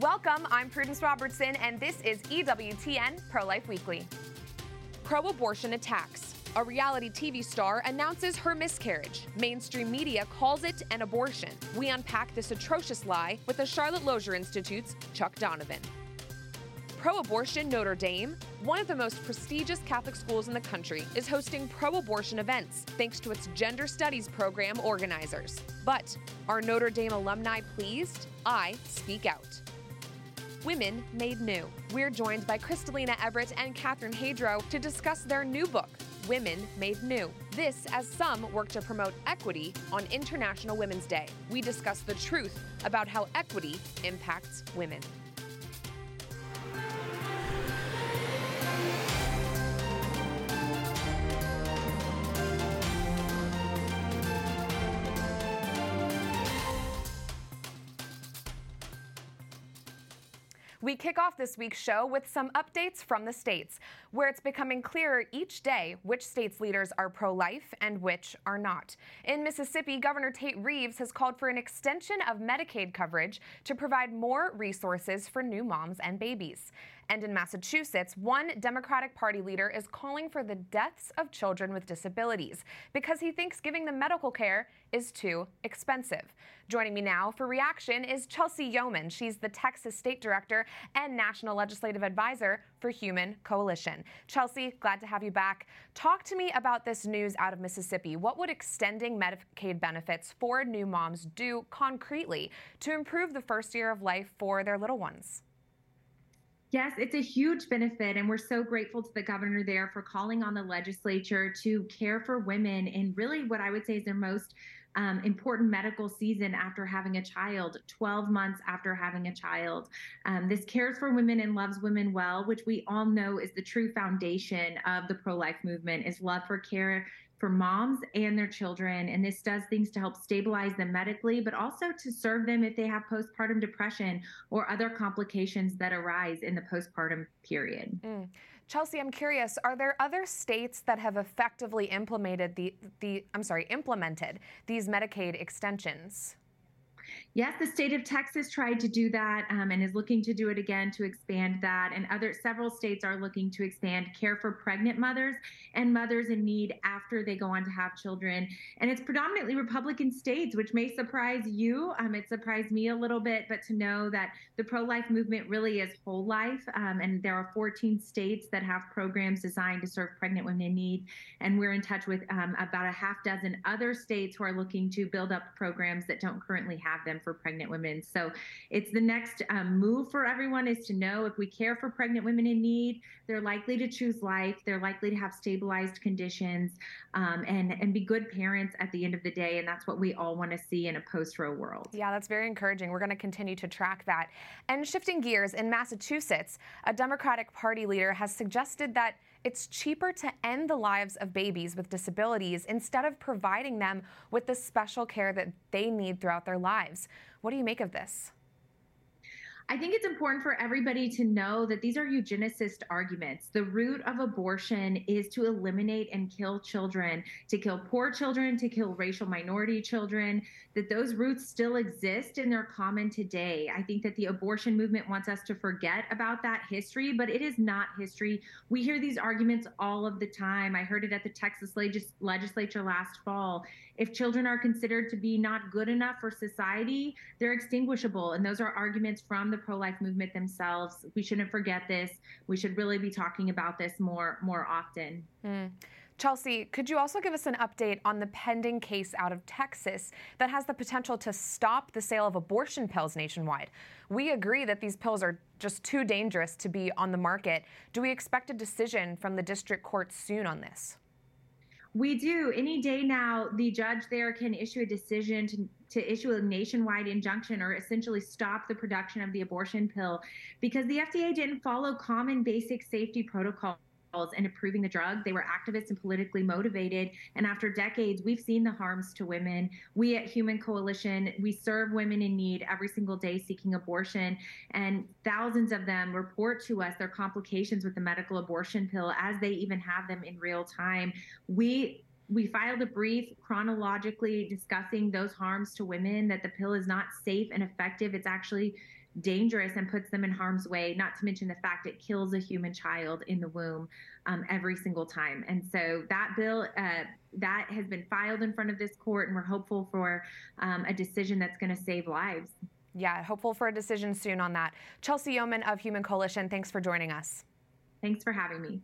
Welcome, I'm Prudence Robertson, and this is EWTN Pro Life Weekly. Pro abortion attacks. A reality TV star announces her miscarriage. Mainstream media calls it an abortion. We unpack this atrocious lie with the Charlotte Lozier Institute's Chuck Donovan. Pro abortion Notre Dame, one of the most prestigious Catholic schools in the country, is hosting pro abortion events thanks to its gender studies program organizers. But are Notre Dame alumni pleased? I speak out. Women Made New. We're joined by Crystalina Evert and Catherine Hadro to discuss their new book, Women Made New. This as some work to promote equity on International Women's Day. We discuss the truth about how equity impacts women. We kick off this week's show with some updates from the states, where it's becoming clearer each day which states' leaders are pro life and which are not. In Mississippi, Governor Tate Reeves has called for an extension of Medicaid coverage to provide more resources for new moms and babies. And in Massachusetts, one Democratic Party leader is calling for the deaths of children with disabilities because he thinks giving them medical care is too expensive. Joining me now for reaction is Chelsea Yeoman. She's the Texas State Director and National Legislative Advisor for Human Coalition. Chelsea, glad to have you back. Talk to me about this news out of Mississippi. What would extending Medicaid benefits for new moms do concretely to improve the first year of life for their little ones? Yes, it's a huge benefit, and we're so grateful to the governor there for calling on the legislature to care for women in really what I would say is their most um, important medical season after having a child, 12 months after having a child. Um, this cares for women and loves women well, which we all know is the true foundation of the pro life movement, is love for care for moms and their children. And this does things to help stabilize them medically, but also to serve them if they have postpartum depression or other complications that arise in the postpartum period. Mm. Chelsea, I'm curious, are there other states that have effectively implemented the, the I'm sorry, implemented these Medicaid extensions? Yes, the state of Texas tried to do that um, and is looking to do it again to expand that. And other several states are looking to expand care for pregnant mothers and mothers in need after they go on to have children. And it's predominantly Republican states, which may surprise you. Um, it surprised me a little bit, but to know that the pro life movement really is whole life. Um, and there are 14 states that have programs designed to serve pregnant women in need. And we're in touch with um, about a half dozen other states who are looking to build up programs that don't currently have them for pregnant women. So it's the next um, move for everyone is to know if we care for pregnant women in need, they're likely to choose life, they're likely to have stabilized conditions, um, and and be good parents at the end of the day. And that's what we all want to see in a post-Roe world. Yeah, that's very encouraging. We're going to continue to track that. And shifting gears in Massachusetts, a Democratic Party leader has suggested that it's cheaper to end the lives of babies with disabilities instead of providing them with the special care that they need throughout their lives. What do you make of this? I think it's important for everybody to know that these are eugenicist arguments. The root of abortion is to eliminate and kill children, to kill poor children, to kill racial minority children, that those roots still exist and they're common today. I think that the abortion movement wants us to forget about that history, but it is not history. We hear these arguments all of the time. I heard it at the Texas legis- legislature last fall. If children are considered to be not good enough for society, they're extinguishable. And those are arguments from the the pro-life movement themselves. We shouldn't forget this. We should really be talking about this more more often. Mm. Chelsea, could you also give us an update on the pending case out of Texas that has the potential to stop the sale of abortion pills nationwide? We agree that these pills are just too dangerous to be on the market. Do we expect a decision from the district court soon on this? We do. Any day now, the judge there can issue a decision to, to issue a nationwide injunction or essentially stop the production of the abortion pill because the FDA didn't follow common basic safety protocols in approving the drug. They were activists and politically motivated. And after decades, we've seen the harms to women. We at Human Coalition, we serve women in need every single day seeking abortion. And thousands of them report to us their complications with the medical abortion pill as they even have them in real time. We we filed a brief chronologically discussing those harms to women that the pill is not safe and effective it's actually dangerous and puts them in harm's way, not to mention the fact it kills a human child in the womb um, every single time. And so that bill, uh, that has been filed in front of this court, and we're hopeful for um, a decision that's going to save lives. Yeah, hopeful for a decision soon on that. Chelsea Yeoman of Human Coalition, thanks for joining us. Thanks for having me.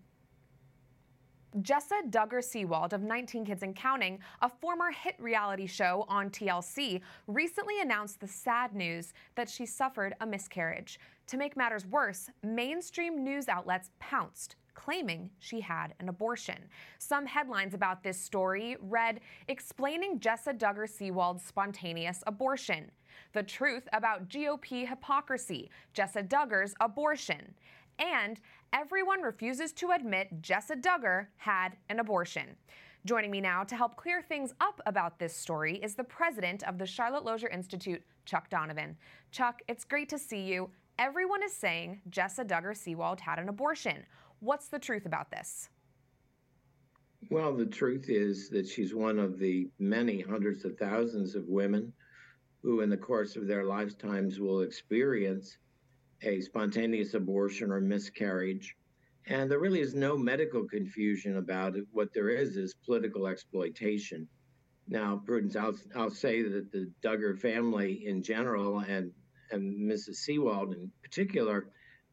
Jessa Duggar Seewald of 19 Kids and Counting, a former hit reality show on TLC, recently announced the sad news that she suffered a miscarriage. To make matters worse, mainstream news outlets pounced claiming she had an abortion. Some headlines about this story read Explaining Jessa Duggar Seewald's spontaneous abortion. The truth about GOP hypocrisy, Jessa Duggar's abortion. And everyone refuses to admit Jessa Duggar had an abortion. Joining me now to help clear things up about this story is the president of the Charlotte Lozier Institute, Chuck Donovan. Chuck, it's great to see you. Everyone is saying Jessa Duggar Seewald had an abortion. What's the truth about this? Well, the truth is that she's one of the many hundreds of thousands of women who, in the course of their lifetimes, will experience a spontaneous abortion or miscarriage. And there really is no medical confusion about it. What there is is political exploitation. Now, Prudence, I'll, I'll say that the Duggar family in general and, and Mrs. Seewald in particular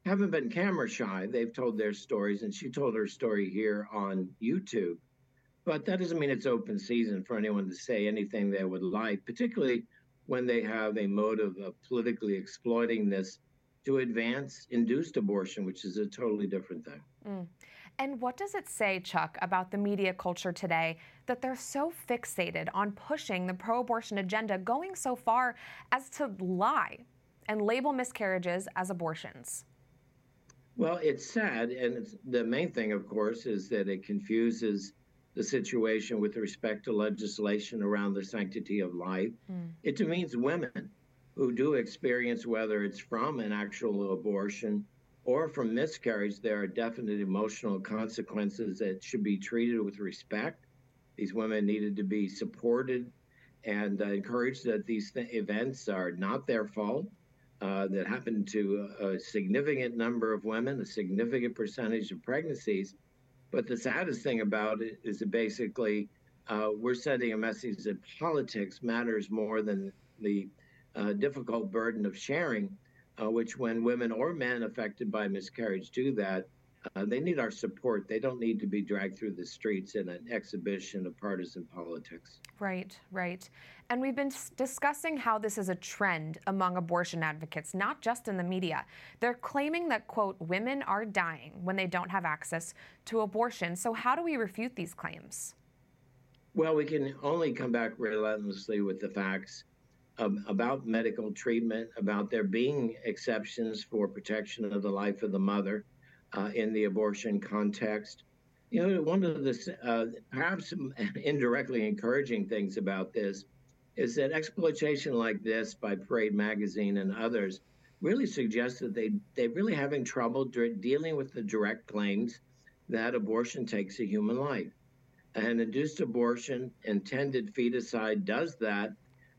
haven't been camera shy. They've told their stories, and she told her story here on YouTube. But that doesn't mean it's open season for anyone to say anything they would like, particularly when they have a motive of politically exploiting this to advance induced abortion, which is a totally different thing. Mm. And what does it say, Chuck, about the media culture today that they're so fixated on pushing the pro abortion agenda, going so far as to lie and label miscarriages as abortions? Well, it's sad. And it's, the main thing, of course, is that it confuses the situation with respect to legislation around the sanctity of life. Mm. It demeans women who do experience, whether it's from an actual abortion or from miscarriage, there are definite emotional consequences that should be treated with respect. These women needed to be supported and uh, encouraged that these th- events are not their fault. Uh, that happened to a, significant number of women, a significant percentage of pregnancies. But the saddest thing about it is that basically uh, we're sending a message that politics matters more than the uh, difficult burden of sharing, uh, which when women or men affected by miscarriage do that, uh, they need our support. They don't need to be dragged through the streets in an exhibition of partisan politics. Right, right. And we've been discussing how this is a trend among abortion advocates, not just in the media. They're claiming that, quote, women are dying when they don't have access to abortion. So, how do we refute these claims? Well, we can only come back relentlessly with the facts about medical treatment, about there being exceptions for protection of the life of the mother uh, in the abortion context. You know, one of the uh, perhaps indirectly encouraging things about this is that exploitation like this by Parade Magazine and others really suggests that they they really having trouble dealing with the direct claims that abortion takes a human life. An induced abortion, intended feticide, does that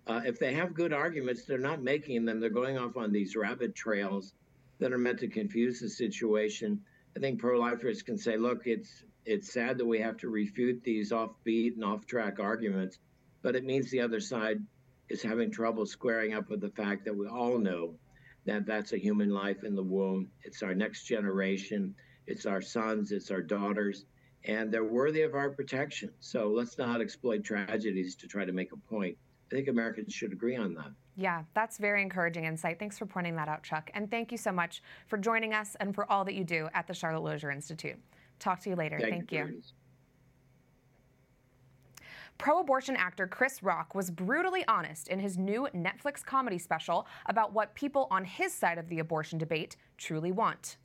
uh, if they have good arguments, they're not making them. They're going off on these rabbit trails that are meant to confuse the situation. I think pro-lifers can say, look, it's it's sad that we have to refute these offbeat and off-track arguments, but it means the other side is having trouble squaring up with the fact that we all know that that's a human life in the womb. It's our next generation. It's our sons. It's our daughters. And they're worthy of our protection. So let's not exploit tragedies to try to make a point. I think Americans should agree on that. Yeah, that's very encouraging insight. Thanks for pointing that out, Chuck. And thank you so much for joining us and for all that you do at the Charlotte Lozier Institute. Talk to you later. Thank, thank you. you. Pro abortion actor Chris Rock was brutally honest in his new Netflix comedy special about what people on his side of the abortion debate truly want.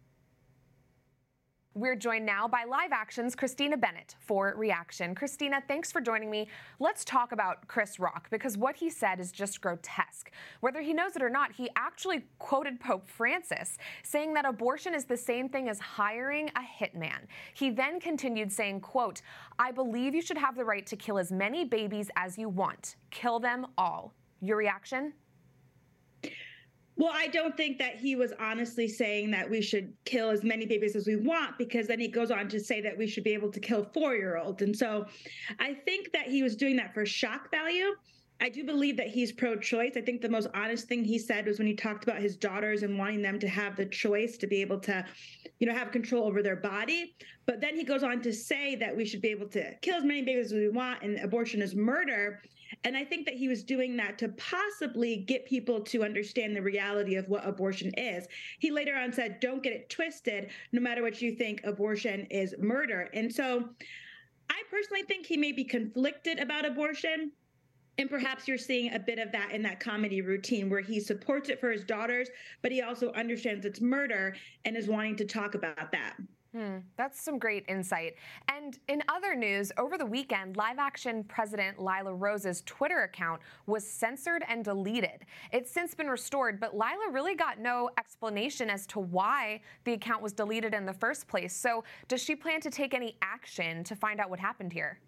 We're joined now by Live Action's Christina Bennett for Reaction. Christina, thanks for joining me. Let's talk about Chris Rock because what he said is just grotesque. Whether he knows it or not, he actually quoted Pope Francis saying that abortion is the same thing as hiring a hitman. He then continued saying, quote, I believe you should have the right to kill as many babies as you want. Kill them all. Your reaction? Well, I don't think that he was honestly saying that we should kill as many babies as we want, because then he goes on to say that we should be able to kill four year olds. And so I think that he was doing that for shock value. I do believe that he's pro choice. I think the most honest thing he said was when he talked about his daughters and wanting them to have the choice to be able to, you know, have control over their body. But then he goes on to say that we should be able to kill as many babies as we want and abortion is murder. And I think that he was doing that to possibly get people to understand the reality of what abortion is. He later on said, don't get it twisted. No matter what you think, abortion is murder. And so I personally think he may be conflicted about abortion. And perhaps you're seeing a bit of that in that comedy routine where he supports it for his daughters, but he also understands it's murder and is wanting to talk about that. Hmm, that's some great insight. And in other news, over the weekend, live action president Lila Rose's Twitter account was censored and deleted. It's since been restored, but Lila really got no explanation as to why the account was deleted in the first place. So, does she plan to take any action to find out what happened here?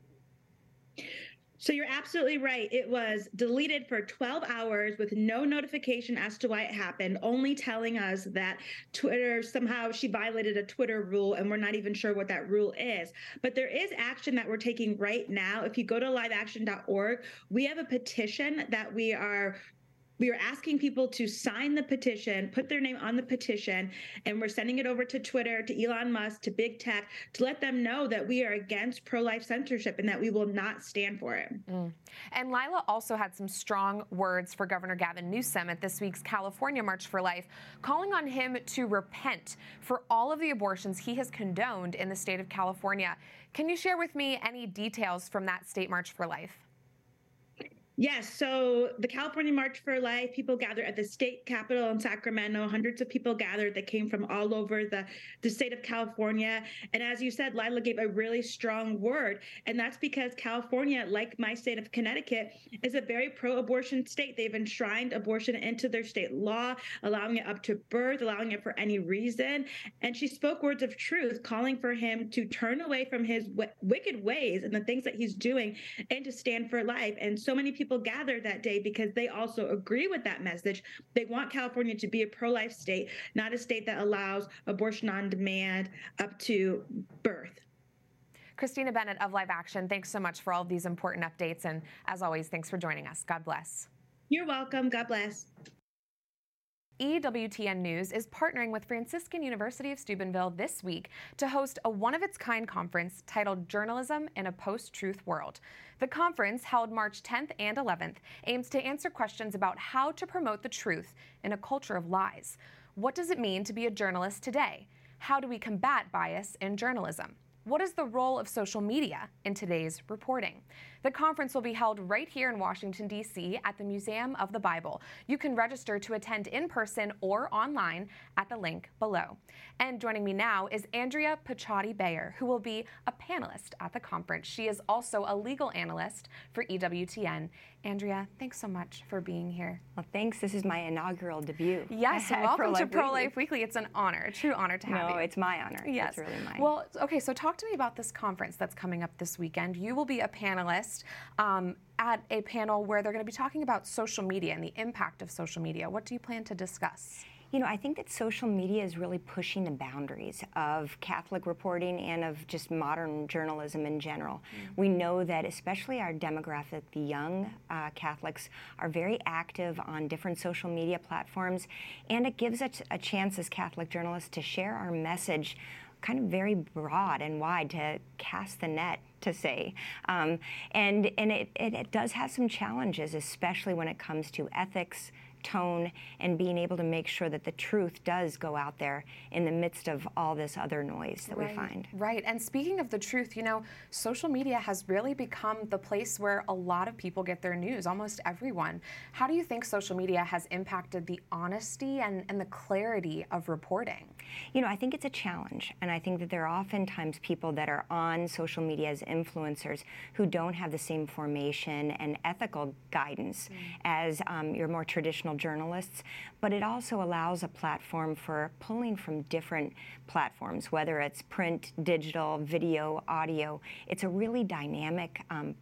So you're absolutely right. It was deleted for 12 hours with no notification as to why it happened, only telling us that Twitter somehow she violated a Twitter rule and we're not even sure what that rule is. But there is action that we're taking right now. If you go to liveaction.org, we have a petition that we are we are asking people to sign the petition, put their name on the petition, and we're sending it over to Twitter, to Elon Musk, to big tech to let them know that we are against pro life censorship and that we will not stand for it. Mm. And Lila also had some strong words for Governor Gavin Newsom at this week's California March for Life, calling on him to repent for all of the abortions he has condoned in the state of California. Can you share with me any details from that state March for Life? Yes. So the California March for Life, people gathered at the state capitol in Sacramento. Hundreds of people gathered that came from all over the, the state of California. And as you said, Lila gave a really strong word. And that's because California, like my state of Connecticut, is a very pro abortion state. They've enshrined abortion into their state law, allowing it up to birth, allowing it for any reason. And she spoke words of truth, calling for him to turn away from his w- wicked ways and the things that he's doing and to stand for life. And so many people people gathered that day because they also agree with that message. They want California to be a pro life state, not a state that allows abortion on demand up to birth. Christina Bennett of Live Action, thanks so much for all of these important updates. And as always, thanks for joining us. God bless. You're welcome. God bless. EWTN News is partnering with Franciscan University of Steubenville this week to host a one of its kind conference titled Journalism in a Post Truth World. The conference, held March 10th and 11th, aims to answer questions about how to promote the truth in a culture of lies. What does it mean to be a journalist today? How do we combat bias in journalism? What is the role of social media in today's reporting? The conference will be held right here in Washington, D.C. at the Museum of the Bible. You can register to attend in person or online at the link below. And joining me now is Andrea Picciotti Bayer, who will be a panelist at the conference. She is also a legal analyst for EWTN. Andrea, thanks so much for being here. Well, thanks. This is my inaugural debut. Yes, welcome Pro to Pro Life Weekly. It's an honor, a true honor to have no, you. No, it's my honor. Yes. It's really mine. Well, okay, so talk to me about this conference that's coming up this weekend. You will be a panelist um, at a panel where they're going to be talking about social media and the impact of social media. What do you plan to discuss? You know, I think that social media is really pushing the boundaries of Catholic reporting and of just modern journalism in general. Mm-hmm. We know that, especially our demographic, the young uh, Catholics, are very active on different social media platforms, and it gives us a chance as Catholic journalists to share our message kind of very broad and wide to cast the net to say. Um, and and it, it, it does have some challenges, especially when it comes to ethics, tone and being able to make sure that the truth does go out there in the midst of all this other noise that right, we find. Right. And speaking of the truth, you know, social media has really become the place where a lot of people get their news, almost everyone. How do you think social media has impacted the honesty and, and the clarity of reporting? You know, I think it's a challenge. And I think that there are oftentimes people that are on social media as influencers who don't have the same formation and ethical guidance mm. as um, your more traditional professional journalists, but it also allows a platform for pulling from different platforms, whether it's print, digital, video, audio. It's a really dynamic um,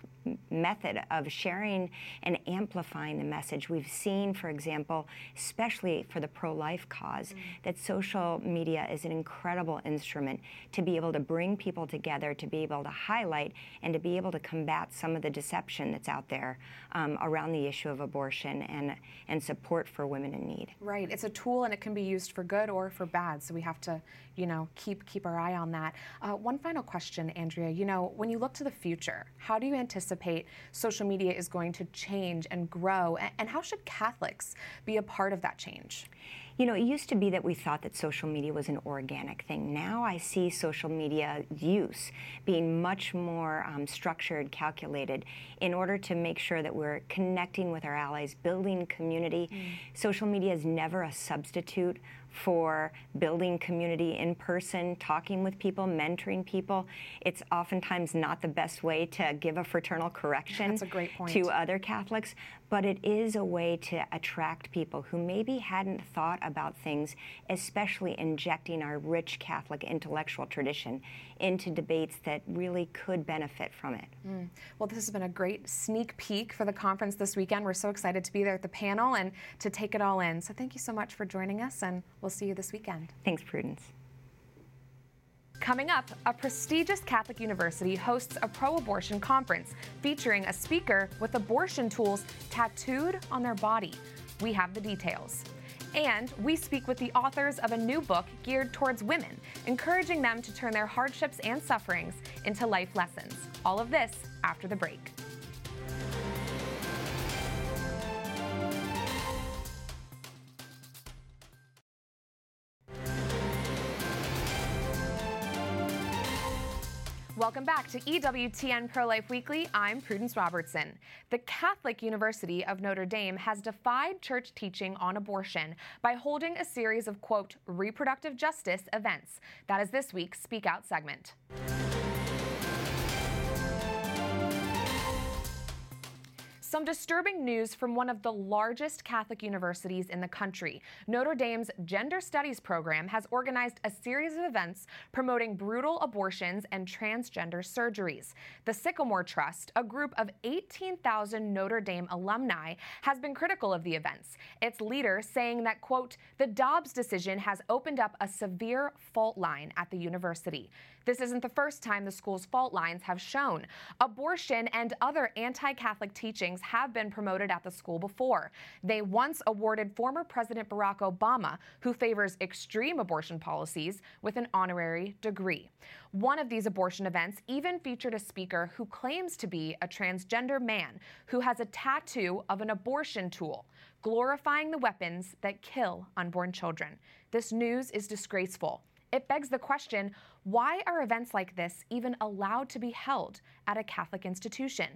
method of sharing and amplifying the message. We've seen, for example, especially for the pro life because mm. that social media is an incredible instrument to be able to bring people together, to be able to highlight, and to be able to combat some of the deception that's out there um, around the issue of abortion and, and support for women in need. Right. It's a tool and it can be used for good or for bad. So we have to, you know, keep, keep our eye on that. Uh, one final question, Andrea. You know, when you look to the future, how do you anticipate social media is going to change and grow? And, and how should Catholics be a part of that change? You know, it used to be that we thought that social media was an organic thing. Now I see social media use being much more um, structured, calculated, in order to make sure that we're connecting with our allies, building community. Mm. Social media is never a substitute for building community in person, talking with people, mentoring people. It's oftentimes not the best way to give a fraternal correction to other Catholics, but it is a way to attract people who maybe hadn't thought about things, especially injecting our rich Catholic intellectual tradition into debates that really could benefit from it. Mm. Well, this has been a great sneak peek for the conference this weekend. We're so excited to be there at the panel and to take it all in. So thank you so much for joining us, and we'll see you this weekend. Thanks, Prudence. Coming up, a prestigious Catholic university hosts a pro abortion conference featuring a speaker with abortion tools tattooed on their body. We have the details. And we speak with the authors of a new book geared towards women, encouraging them to turn their hardships and sufferings into life lessons. All of this after the break. Welcome back to EWTN Pro Life Weekly. I'm Prudence Robertson. The Catholic University of Notre Dame has defied church teaching on abortion by holding a series of, quote, reproductive justice events. That is this week's Speak Out segment. Some disturbing news from one of the largest Catholic universities in the country. Notre Dame's Gender Studies program has organized a series of events promoting brutal abortions and transgender surgeries. The Sycamore Trust, a group of 18,000 Notre Dame alumni, has been critical of the events. Its leader saying that, quote, the Dobbs decision has opened up a severe fault line at the university. This isn't the first time the school's fault lines have shown. Abortion and other anti Catholic teachings have been promoted at the school before. They once awarded former President Barack Obama, who favors extreme abortion policies, with an honorary degree. One of these abortion events even featured a speaker who claims to be a transgender man who has a tattoo of an abortion tool, glorifying the weapons that kill unborn children. This news is disgraceful. It begs the question why are events like this even allowed to be held at a Catholic institution?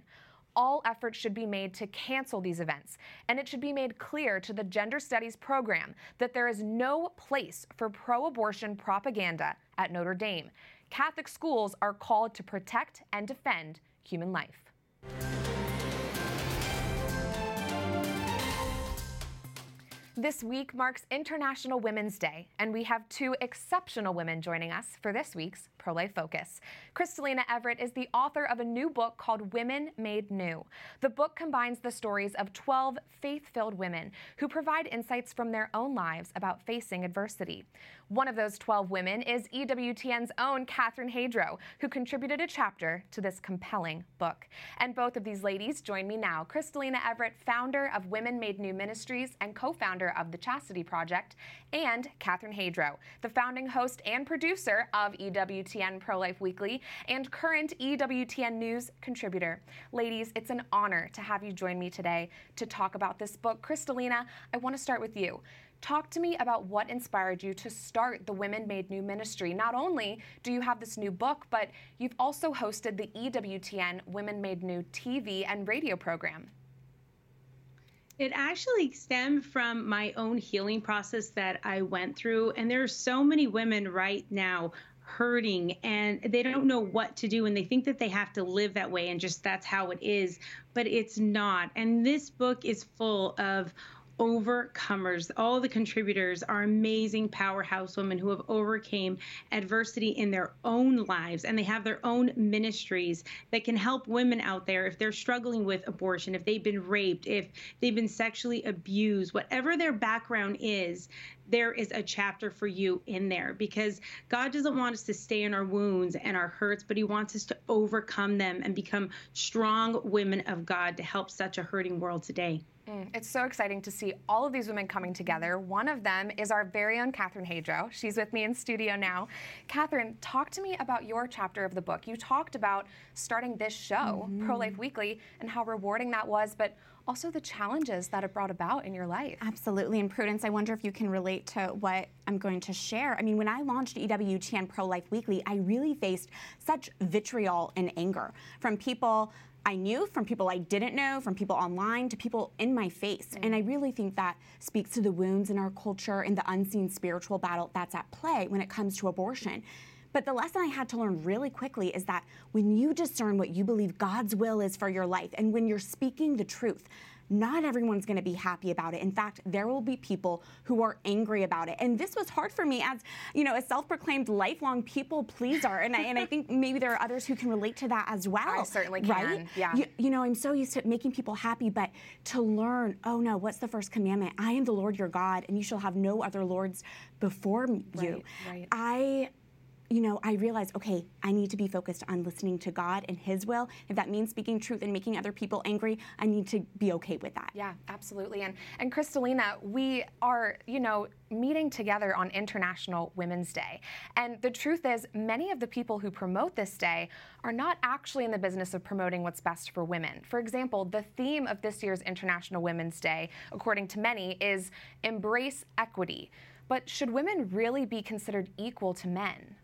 All efforts should be made to cancel these events, and it should be made clear to the Gender Studies program that there is no place for pro abortion propaganda at Notre Dame. Catholic schools are called to protect and defend human life. This week marks International Women's Day, and we have two exceptional women joining us for this week's Pro Life Focus. Crystalina Evert is the author of a new book called Women Made New. The book combines the stories of 12 faith filled women who provide insights from their own lives about facing adversity. One of those 12 women is EWTN's own Catherine Hadro, who contributed a chapter to this compelling book. And both of these ladies join me now. Crystalina Evert, founder of Women Made New Ministries and co founder of the Chastity Project, and Catherine Hadro, the founding host and producer of EWTN Pro Life Weekly and current EWTN News contributor. Ladies, it's an honor to have you join me today to talk about this book. Crystalina, I want to start with you. Talk to me about what inspired you to start the Women Made New ministry. Not only do you have this new book, but you've also hosted the EWTN Women Made New TV and radio program. It actually stemmed from my own healing process that I went through. And there are so many women right now hurting and they don't know what to do and they think that they have to live that way and just that's how it is but it's not and this book is full of overcomers. All the contributors are amazing powerhouse women who have overcame adversity in their own lives and they have their own ministries that can help women out there if they're struggling with abortion, if they've been raped, if they've been sexually abused, whatever their background is, there is a chapter for you in there because God doesn't want us to stay in our wounds and our hurts, but He wants us to overcome them and become strong women of God to help such a hurting world today. Mm, it's so exciting to see all of these women coming together. One of them is our very own Catherine Hadro. She's with me in studio now. Catherine, talk to me about your chapter of the book. You talked about starting this show, mm-hmm. Pro Life Weekly, and how rewarding that was, but also the challenges that it brought about in your life. Absolutely. And Prudence, I wonder if you can relate to what I'm going to share. I mean, when I launched EWTN Pro Life Weekly, I really faced such vitriol and anger from people I knew, from people I didn't know, from people online to people in my face. Mm-hmm. And I really think that speaks to the wounds in our culture and the unseen spiritual battle that's at play when it comes to abortion. But the lesson I had to learn really quickly is that when you discern what you believe God's will is for your life and when you're speaking the truth, not everyone's going to be happy about it. In fact, there will be people who are angry about it. And this was hard for me as, you know, a self-proclaimed lifelong people pleaser. And I, and I think maybe there are others who can relate to that as well. I certainly can. Right? Yeah. You, you know, I'm so used to making people happy, but to learn, oh no, what's the first commandment? I am the Lord your God, and you shall have no other lords before you. Right, right. I you know, I realized, okay, I need to be focused on listening to God and His will. If that means speaking truth and making other people angry, I need to be okay with that. Yeah, absolutely. And and Crystalina, we are, you know, meeting together on International Women's Day. And the truth is, many of the people who promote this day are not actually in the business of promoting what's best for women. For example, the theme of this year's International Women's Day, according to many, is embrace equity. But should women really be considered equal to men?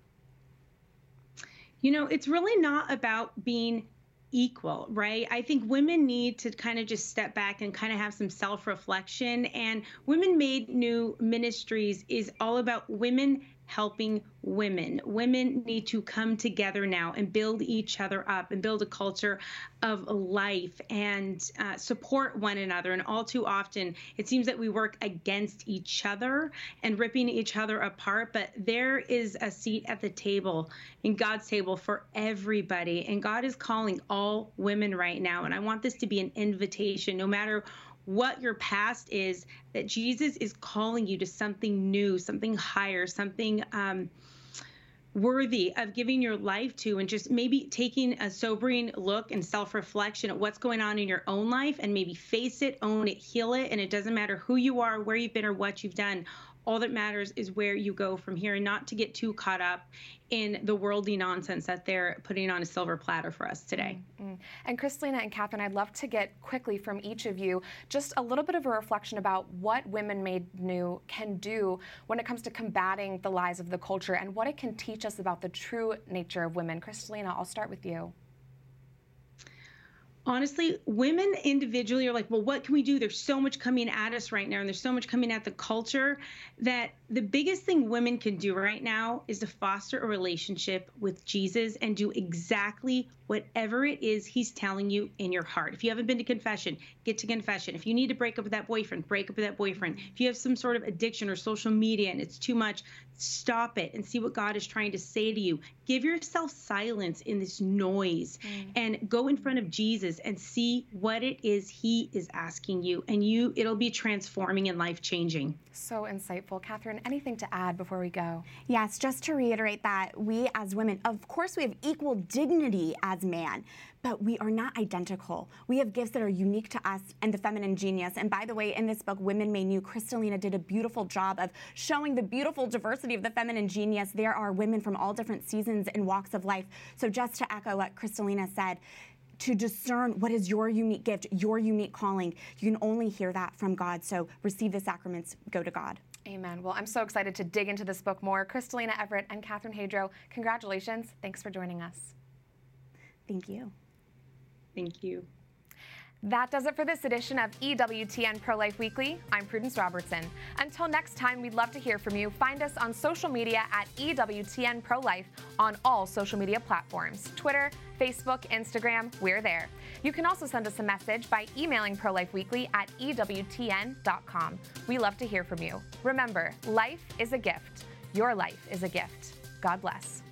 You know, it's really not about being equal, right? I think women need to kind of just step back and kind of have some self reflection. And Women Made New Ministries is all about women helping women. Women need to come together now and build each other up and build a culture of life and uh, support one another. And all too often, it seems that we work against each other and ripping each other apart. But there is a seat at the table, in God's table, for everybody. And God is calling all women right now. And I want this to be an invitation, no matter what your past is, that Jesus is calling you to something new, something higher, something um, worthy of giving your life to, and just maybe taking a sobering look and self reflection at what's going on in your own life and maybe face it, own it, heal it. And it doesn't matter who you are, where you've been, or what you've done all that matters is where you go from here and not to get too caught up in the worldly nonsense that they're putting on a silver platter for us today. Mm-hmm. And Crystalina and Catherine, I'd love to get quickly from each of you just a little bit of a reflection about what Women Made New can do when it comes to combating the lies of the culture and what it can teach us about the true nature of women. Crystalina, I'll start with you honestly, women individually are like, well, what can we do? There's so much coming at us right now, and there's so much coming at the culture that the biggest thing women can do right now is to foster a relationship with Jesus and do exactly whatever it is he's telling you in your heart. If you haven't been to confession, get to confession. If you need to break up with that boyfriend, break up with that boyfriend. If you have some sort of addiction or social media and it's too much, stop it and see what God is trying to say to you. Give yourself silence in this noise mm. and go in front of Jesus and see what it is he is asking you and you it'll be transforming and life-changing. So insightful. Catherine, anything to add before we go? Yes, just to reiterate that we as women, of course we have equal dignity as man, but we are not identical. We have gifts that are unique to us and the feminine genius. And by the way, in this book, Women Made New, Crystalina did a beautiful job of showing the beautiful diversity of the feminine genius. There are women from all different seasons and walks of life. So just to echo what Crystalina said, to discern what is your unique gift, your unique calling. You can only hear that from God. So receive the sacraments, go to God. Amen. Well, I'm so excited to dig into this book more. Crystalina Evert and Catherine Hadro, congratulations. Thanks for joining us. Thank you. Thank you. That does it for this edition of EWTN Pro Life Weekly. I'm Prudence Robertson. Until next time, we'd love to hear from you. Find us on social media at EWTN Pro Life on all social media platforms Twitter, Facebook, Instagram, we're there. You can also send us a message by emailing ProLifeWeekly at EWTN.com. We love to hear from you. Remember, life is a gift. Your life is a gift. God bless.